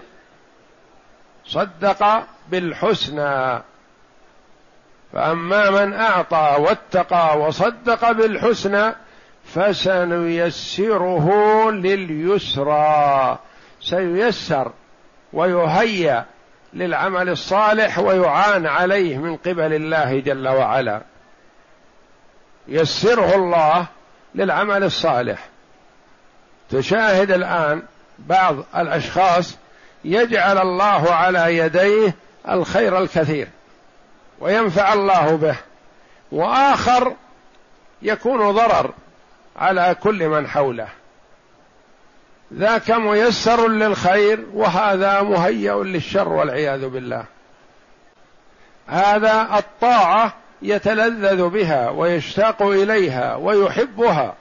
صدق بالحسنى. فأما من أعطى واتقى وصدق بالحسنى فسنيسره لليسرى. سييسر ويهيأ للعمل الصالح ويعان عليه من قبل الله جل وعلا. يسره الله للعمل الصالح. تشاهد الآن بعض الأشخاص يجعل الله على يديه الخير الكثير وينفع الله به وآخر يكون ضرر على كل من حوله. ذاك ميسر للخير وهذا مهيأ للشر والعياذ بالله. هذا الطاعة يتلذذ بها ويشتاق إليها ويحبها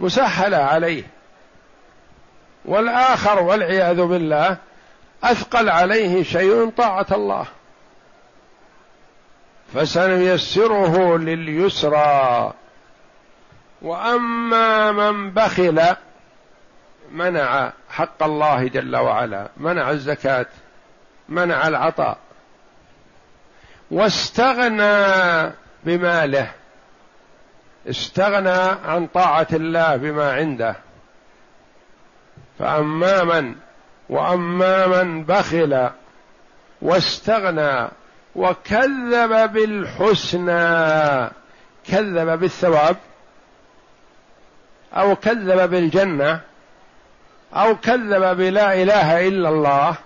مسهلة عليه. والآخر والعياذ بالله أثقل عليه شيء طاعة الله. فسنيسره لليسرى. وأما من بخل منع حق الله جل وعلا منع الزكاة منع العطاء. واستغنى بماله استغنى عن طاعة الله بما عنده. فاما من واما من بخل واستغنى وكذب بالحسنى. كذب بالثواب أو كذب بالجنة. أو كذب بلا إله إلا الله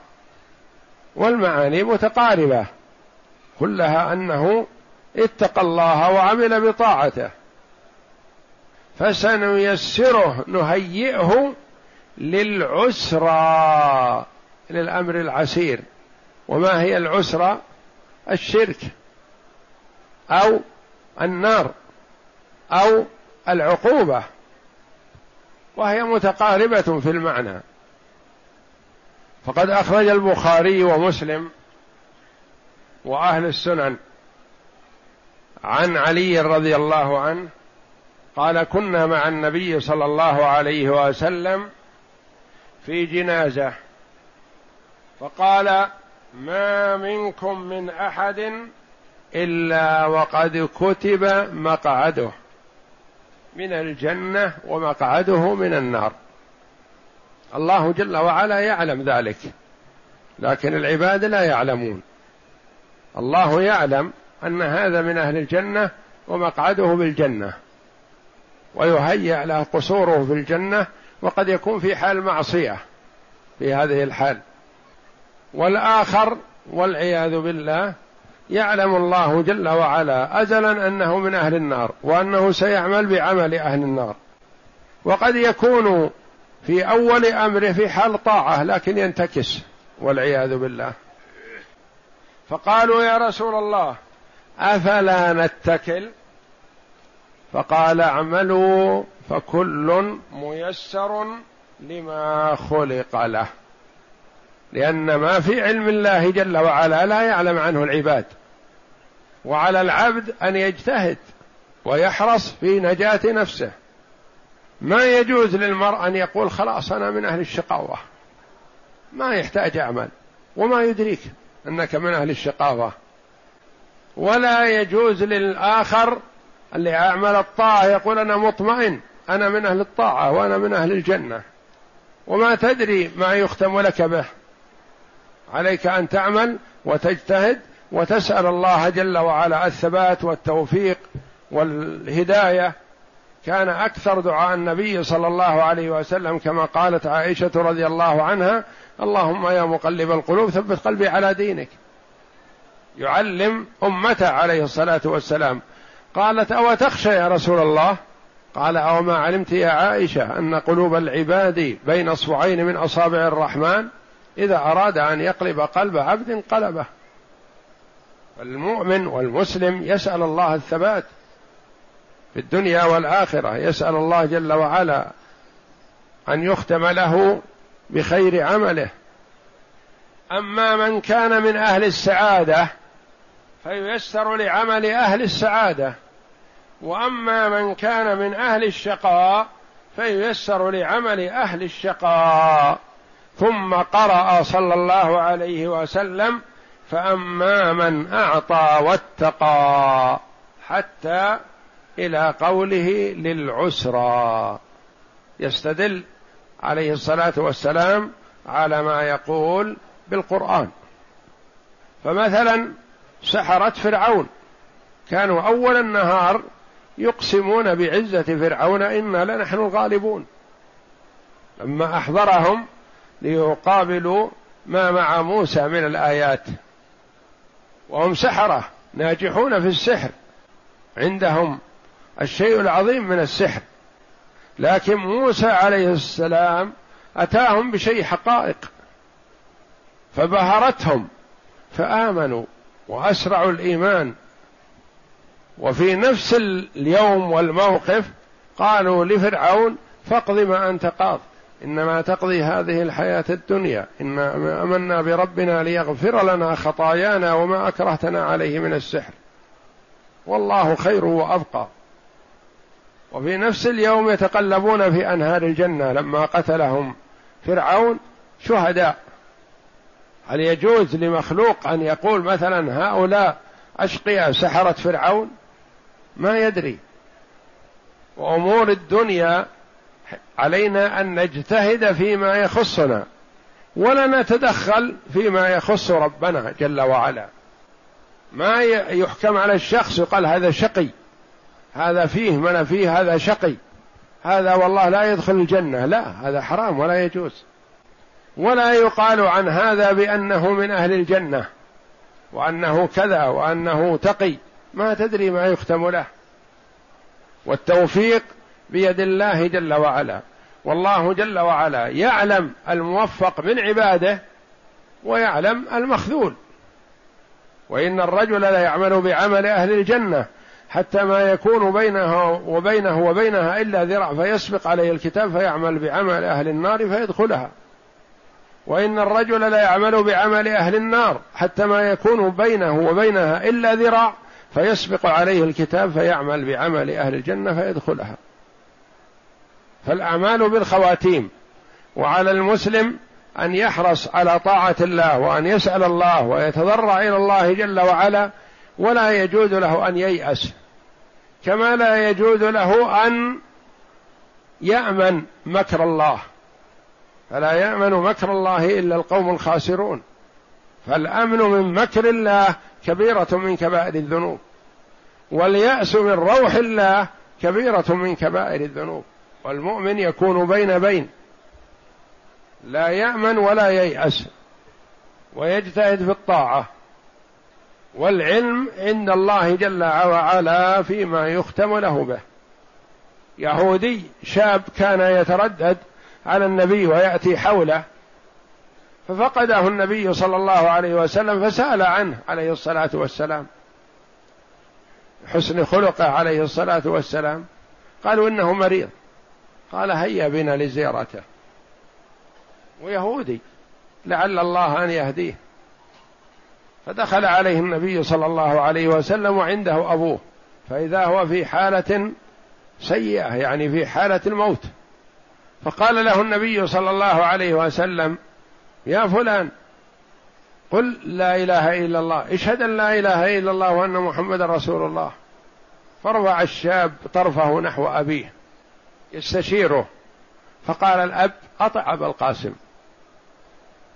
والمعاني متقاربة كلها أنه اتقى الله وعمل بطاعته. فسنيسره نهيئه للعسرى للأمر العسير. وما هي العسرى؟ الشرك أو النار أو العقوبة. وهي متقاربة في المعنى. فقد أخرج البخاري ومسلم وأهل السنن عن علي رضي الله عنه قال كنا مع النبي صلى الله عليه وسلم في جنازة. فقال ما منكم من أحد إلا وقد كتب مقعده. من الجنة ومقعده من النار. الله جل وعلا يعلم ذلك لكن العباد لا يعلمون. الله يعلم أن هذا من أهل الجنة ومقعده بالجنة ويهيأ له قصوره في الجنة وقد يكون في حال معصية في هذه الحال. والآخر والعياذ بالله يعلم الله جل وعلا ازلا أنه من أهل النار وأنه سيعمل بعمل أهل النار. وقد يكون في أول امره في حال طاعة لكن ينتكس والعياذ بالله. فقالوا يا رسول الله أفلا نتكل؟ فقال اعملوا فكل ميسر لما خلق له. لأن ما في علم الله جل وعلا لا يعلم عنه العباد. وعلى العبد أن يجتهد ويحرص في نجاة نفسه. ما يجوز للمرء أن يقول خلاص أنا من أهل الشقاوة. ما يحتاج أعمل. وما يدريك أنك من أهل الشقاوة. ولا يجوز للآخر اللي أعمل الطاعة يقول أنا مطمئن. أنا من أهل الطاعة وأنا من أهل الجنة. وما تدري ما يختم لك به. عليك أن تعمل وتجتهد وتسأل الله جل وعلا الثبات والتوفيق والهداية. كان أكثر دعاء النبي صلى الله عليه وسلم كما قالت عائشة رضي الله عنها اللهم يا مقلب القلوب ثبت قلبي على دينك. يعلم أمته عليه الصلاة والسلام. قالت أو تخشى يا رسول الله؟ قال أو ما علمت يا عائشة أن قلوب العباد بين أصبعين من أصابع الرحمن؟ إذا أراد أن يقلب قلب عبد قلبه المؤمن والمسلم يسأل الله الثبات في الدنيا والآخرة يسأل الله جل وعلا أن يختم له بخير عمله. أما من كان من أهل السعادة فييسر لعمل أهل السعادة. وأما من كان من أهل الشقاء فييسر لعمل أهل الشقاء. ثم قرأ صلى الله عليه وسلم فأما من أعطى واتقى حتى إلى قوله للعسرى. يستدل عليه الصلاة والسلام على ما يقول بالقرآن. فمثلا سحرة فرعون. كانوا أول النهار يقسمون بعزة فرعون إنا لنحن الغالبون. لما أحضرهم ليقابلوا ما مع موسى من الآيات. وهم سحرة ناجحون في السحر. عندهم الشيء العظيم من السحر. لكن موسى عليه السلام أتاهم بشيء حقائق. فبهرتهم فآمنوا وأسرعوا الإيمان. وفي نفس اليوم والموقف قالوا لفرعون فاقض ما أنت قاض. إنما تقضي هذه الحياة الدنيا. إنا آمنا بربنا ليغفر لنا خطايانا وما أكرهتنا عليه من السحر. والله خير وأبقى. وفي نفس اليوم يتقلبون في أنهار الجنة لما قتلهم فرعون شهداء. هل يجوز لمخلوق أن يقول مثلا هؤلاء أشقياء سحرة فرعون؟ ما يدري. وأمور الدنيا علينا أن نجتهد فيما يخصنا ولا نتدخل فيما يخص ربنا جل وعلا. ما يحكم على الشخص يقال هذا شقي هذا فيه من فيه هذا شقي هذا والله لا يدخل الجنة. لا هذا حرام ولا يجوز. ولا يقال عن هذا بأنه من أهل الجنة وأنه كذا وأنه تقي. ما تدري ما يختم له. والتوفيق بيد الله جل وعلا. والله جل وعلا يعلم الموفق من عباده ويعلم المخذول. وإن الرجل لا يعمل بعمل أهل الجنة حتى ما يكون بينه وبينه وبينها إلا ذراع فيسبق عليه الكتاب فيعمل بعمل أهل النار فيدخلها. وإن الرجل لا يعمل بعمل أهل النار حتى ما يكون بينه وبينها إلا ذراع فيسبق عليه الكتاب فيعمل بعمل أهل الجنة فيدخلها. فالأعمال بالخواتيم وعلى المسلم أن يحرص على طاعة الله وأن يسأل الله ويتضرع إلى الله جل وعلا ولا يجوز له أن ييأس. كما لا يجوز له أن يأمن مكر الله. فلا يأمن مكر الله إلا القوم الخاسرون. فالأمن من مكر الله كبيرة من كبائر الذنوب. واليأس من روح الله كبيرة من كبائر الذنوب. والمؤمن يكون بين بين. لا يأمن ولا ييأس ويجتهد في الطاعة. والعلم عند الله جل وعلا فيما يختم له به. يهودي شاب كان يتردد على النبي ويأتي حوله ففقده النبي صلى الله عليه وسلم فسأل عنه عليه الصلاة والسلام. حسن خلقه عليه الصلاة والسلام. قالوا إنه مريض. قال هيا بنا لزيارته. ويهودي لعل الله أن يهديه. فدخل عليه النبي صلى الله عليه وسلم وعنده أبوه. فإذا هو في حالة سيئة يعني في حالة الموت. فقال له النبي صلى الله عليه وسلم يا فلان قل لا إله إلا الله اشهد أن لا إله إلا الله وأن محمد رسول الله. فرفع الشاب طرفه نحو أبيه. يستشيره. فقال الأب أطع أبا القاسم.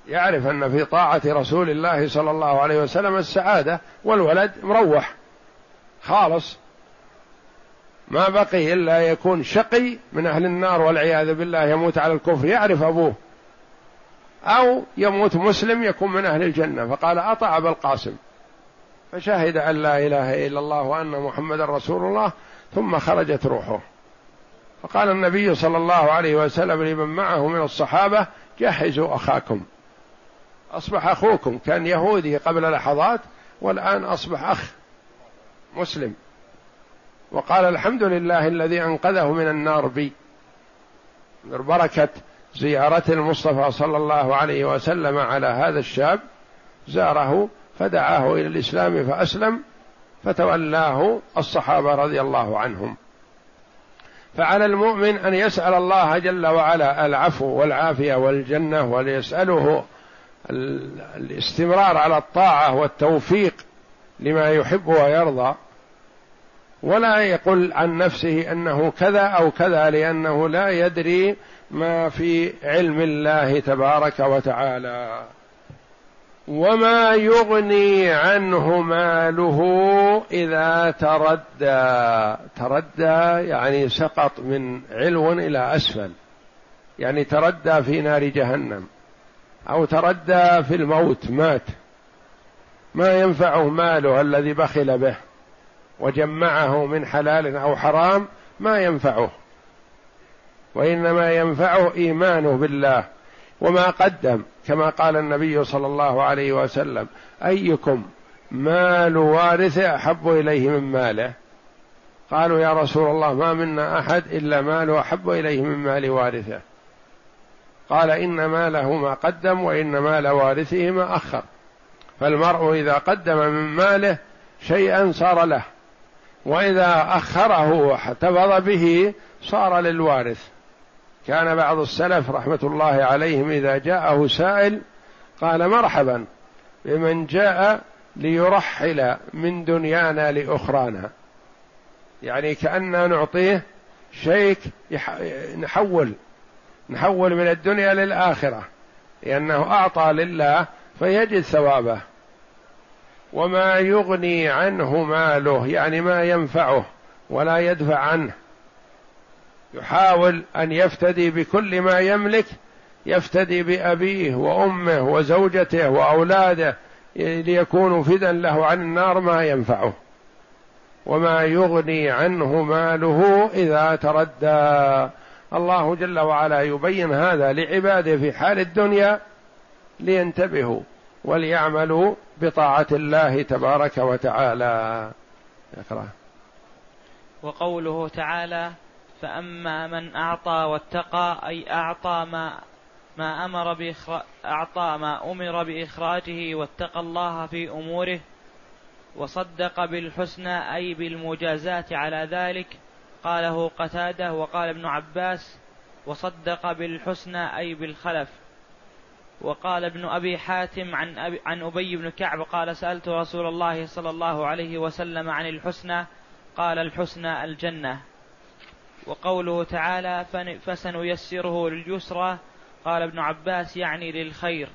يعرف أن في طاعة رسول الله صلى الله عليه وسلم السعادة والولد مروح. خالص. ما بقي إلا يكون شقي من أهل النار والعياذ بالله يموت على الكفر يعرف أبوه. أو يموت مسلم يكون من أهل الجنة. فقال أطع أبا القاسم. فشهد أن لا إله إلا الله وأن محمدا رسول الله ثم خرجت روحه. فقال النبي صلى الله عليه وسلم لمن معه من الصحابة جهزوا أخاكم. أصبح أخوكم كان يهودي قبل لحظات والآن أصبح أخ مسلم. وقال الحمد لله الذي أنقذه من النار بي. بركة زيارة المصطفى صلى الله عليه وسلم على هذا الشاب زاره فدعاه إلى الإسلام فأسلم فتولاه الصحابة رضي الله عنهم. فعلى المؤمن أن يسأل الله جل وعلا العفو والعافية والجنة وليسأله الاستمرار على الطاعة والتوفيق لما يحب ويرضى. ولا يقول عن نفسه أنه كذا أو كذا لأنه لا يدري ما في علم الله تبارك وتعالى. وما يغني عنه ماله إذا تردى. تردى يعني سقط من علو إلى أسفل. يعني تردى في نار جهنم. أو تردى في الموت مات. ما ينفعه ماله الذي بخل به وجمعه من حلال أو حرام ما ينفعه. وإنما ينفعه إيمانه بالله. وما قدم كما قال النبي صلى الله عليه وسلم أيكم مال وارثه أحب إليه من ماله؟ قالوا يا رسول الله ما منا أحد إلا مال أحب إليه من مال وارثه. قال إن ماله ما قدم وإن مال وارثه ما أخر. فالمرء إذا قدم من ماله شيئا صار له وإذا أخره واحتفظ به صار للوارث. كان بعض السلف رحمة الله عليهم إذا جاءه سائل قال مرحبا بمن جاء ليرحل من دنيانا لأخرانا. يعني كأننا نعطيه شيك نحول نحول من الدنيا للآخرة لأنه أعطى لله فيجد ثوابه. وما يغني عنه ماله يعني ما ينفعه ولا يدفع عنه. يحاول أن يفتدي بكل ما يملك يفتدي بأبيه وأمه وزوجته وأولاده ليكونوا فدا له عن النار ما ينفعه. وما يغني عنه ماله إذا تردى. الله جل وعلا يبين هذا لعباده في حال الدنيا لينتبهوا وليعملوا بطاعة الله تبارك وتعالى. اقرأ وقوله تعالى فأما من أعطى واتقى أي أعطى ما ما أمر بإخراج أعطى ما أمر بإخراجه واتقى الله في أموره وصدق بالحسنى أي بالمجازات على ذلك قاله قتادة وقال ابن عباس وصدق بالحسنى أي بالخلف. وقال ابن أبي حاتم عن, أبي عن أبي بن كعب قال سألت رسول الله صلى الله عليه وسلم عن الحسنى قال الحسنى الجنة. وقوله تعالى فسنيسره لليسرى. قال ابن عباس يعني للخير.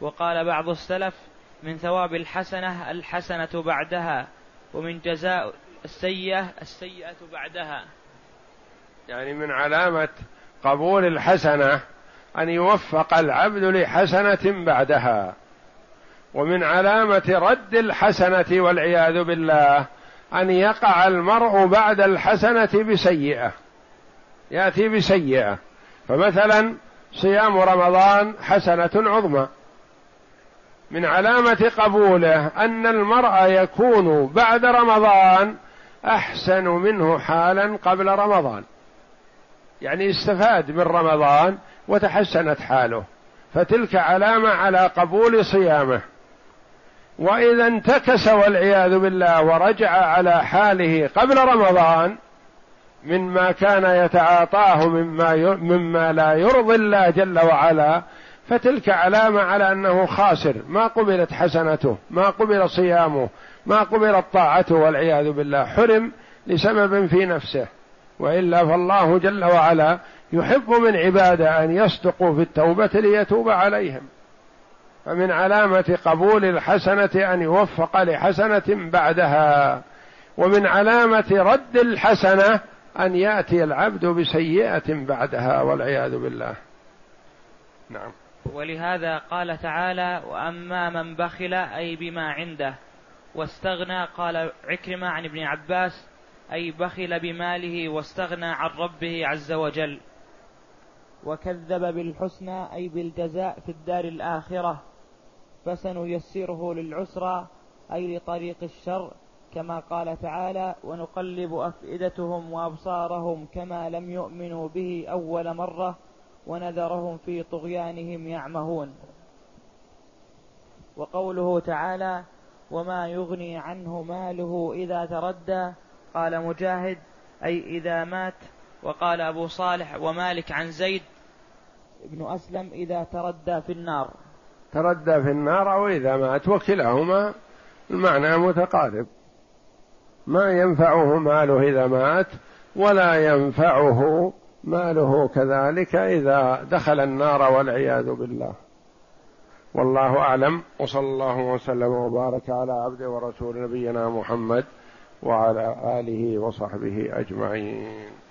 وقال بعض السلف من ثواب الحسنة الحسنة بعدها ومن جزاء السيئة السيئة بعدها. يعني من علامة قبول الحسنة أن يوفق العبد لحسنة بعدها ومن علامة رد الحسنة والعياذ بالله أن يقع المرء بعد الحسنة بسيئة. يأتي بسيئة. فمثلا صيام رمضان حسنة عظمى. من علامة قبوله أن المرء يكون بعد رمضان أحسن منه حالا قبل رمضان. يعني استفاد من رمضان وتحسنت حاله. فتلك علامة على قبول صيامه. وإذا انتكس والعياذ بالله ورجع على حاله قبل رمضان مما كان يتعاطاه مما مما لا يرضي الله جل وعلا فتلك علامة على أنه خاسر. ما قبلت حسنته ما قبل صيامه ما قبلت طاعته والعياذ بالله. حرم لسبب في نفسه. وإلا فالله جل وعلا يحب من عباده أن يصدقوا في التوبة ليتوب عليهم. فمن علامة قبول الحسنة أن يوفق لحسنة بعدها. ومن علامة رد الحسنة أن يأتي العبد بسيئة بعدها والعياذ بالله. نعم. ولهذا قال تعالى وأما من بخل أي بما عنده واستغنى قال عكرمة عن ابن عباس أي بخل بماله واستغنى عن ربه عز وجل. وكذب بالحسنى أي بالجزاء في الدار الآخرة. فسنيسره للعسرى أي لطريق الشر كما قال تعالى ونقلب أفئدتهم وأبصارهم كما لم يؤمنوا به أول مرة ونذرهم في طغيانهم يعمهون. وقوله تعالى وما يغني عنه ماله إذا تردى قال مجاهد أي إذا مات وقال أبو صالح ومالك عن زيد ابن أسلم إذا تردى في النار. تردى في النار أو إذا مات وكلاهما المعنى متقارب. ما ينفعه ماله إذا مات ولا ينفعه ماله كذلك إذا دخل النار والعياذ بالله. والله أعلم وصلى الله وسلم وبارك على عبد ورسول نبينا محمد وعلى آله وصحبه أجمعين.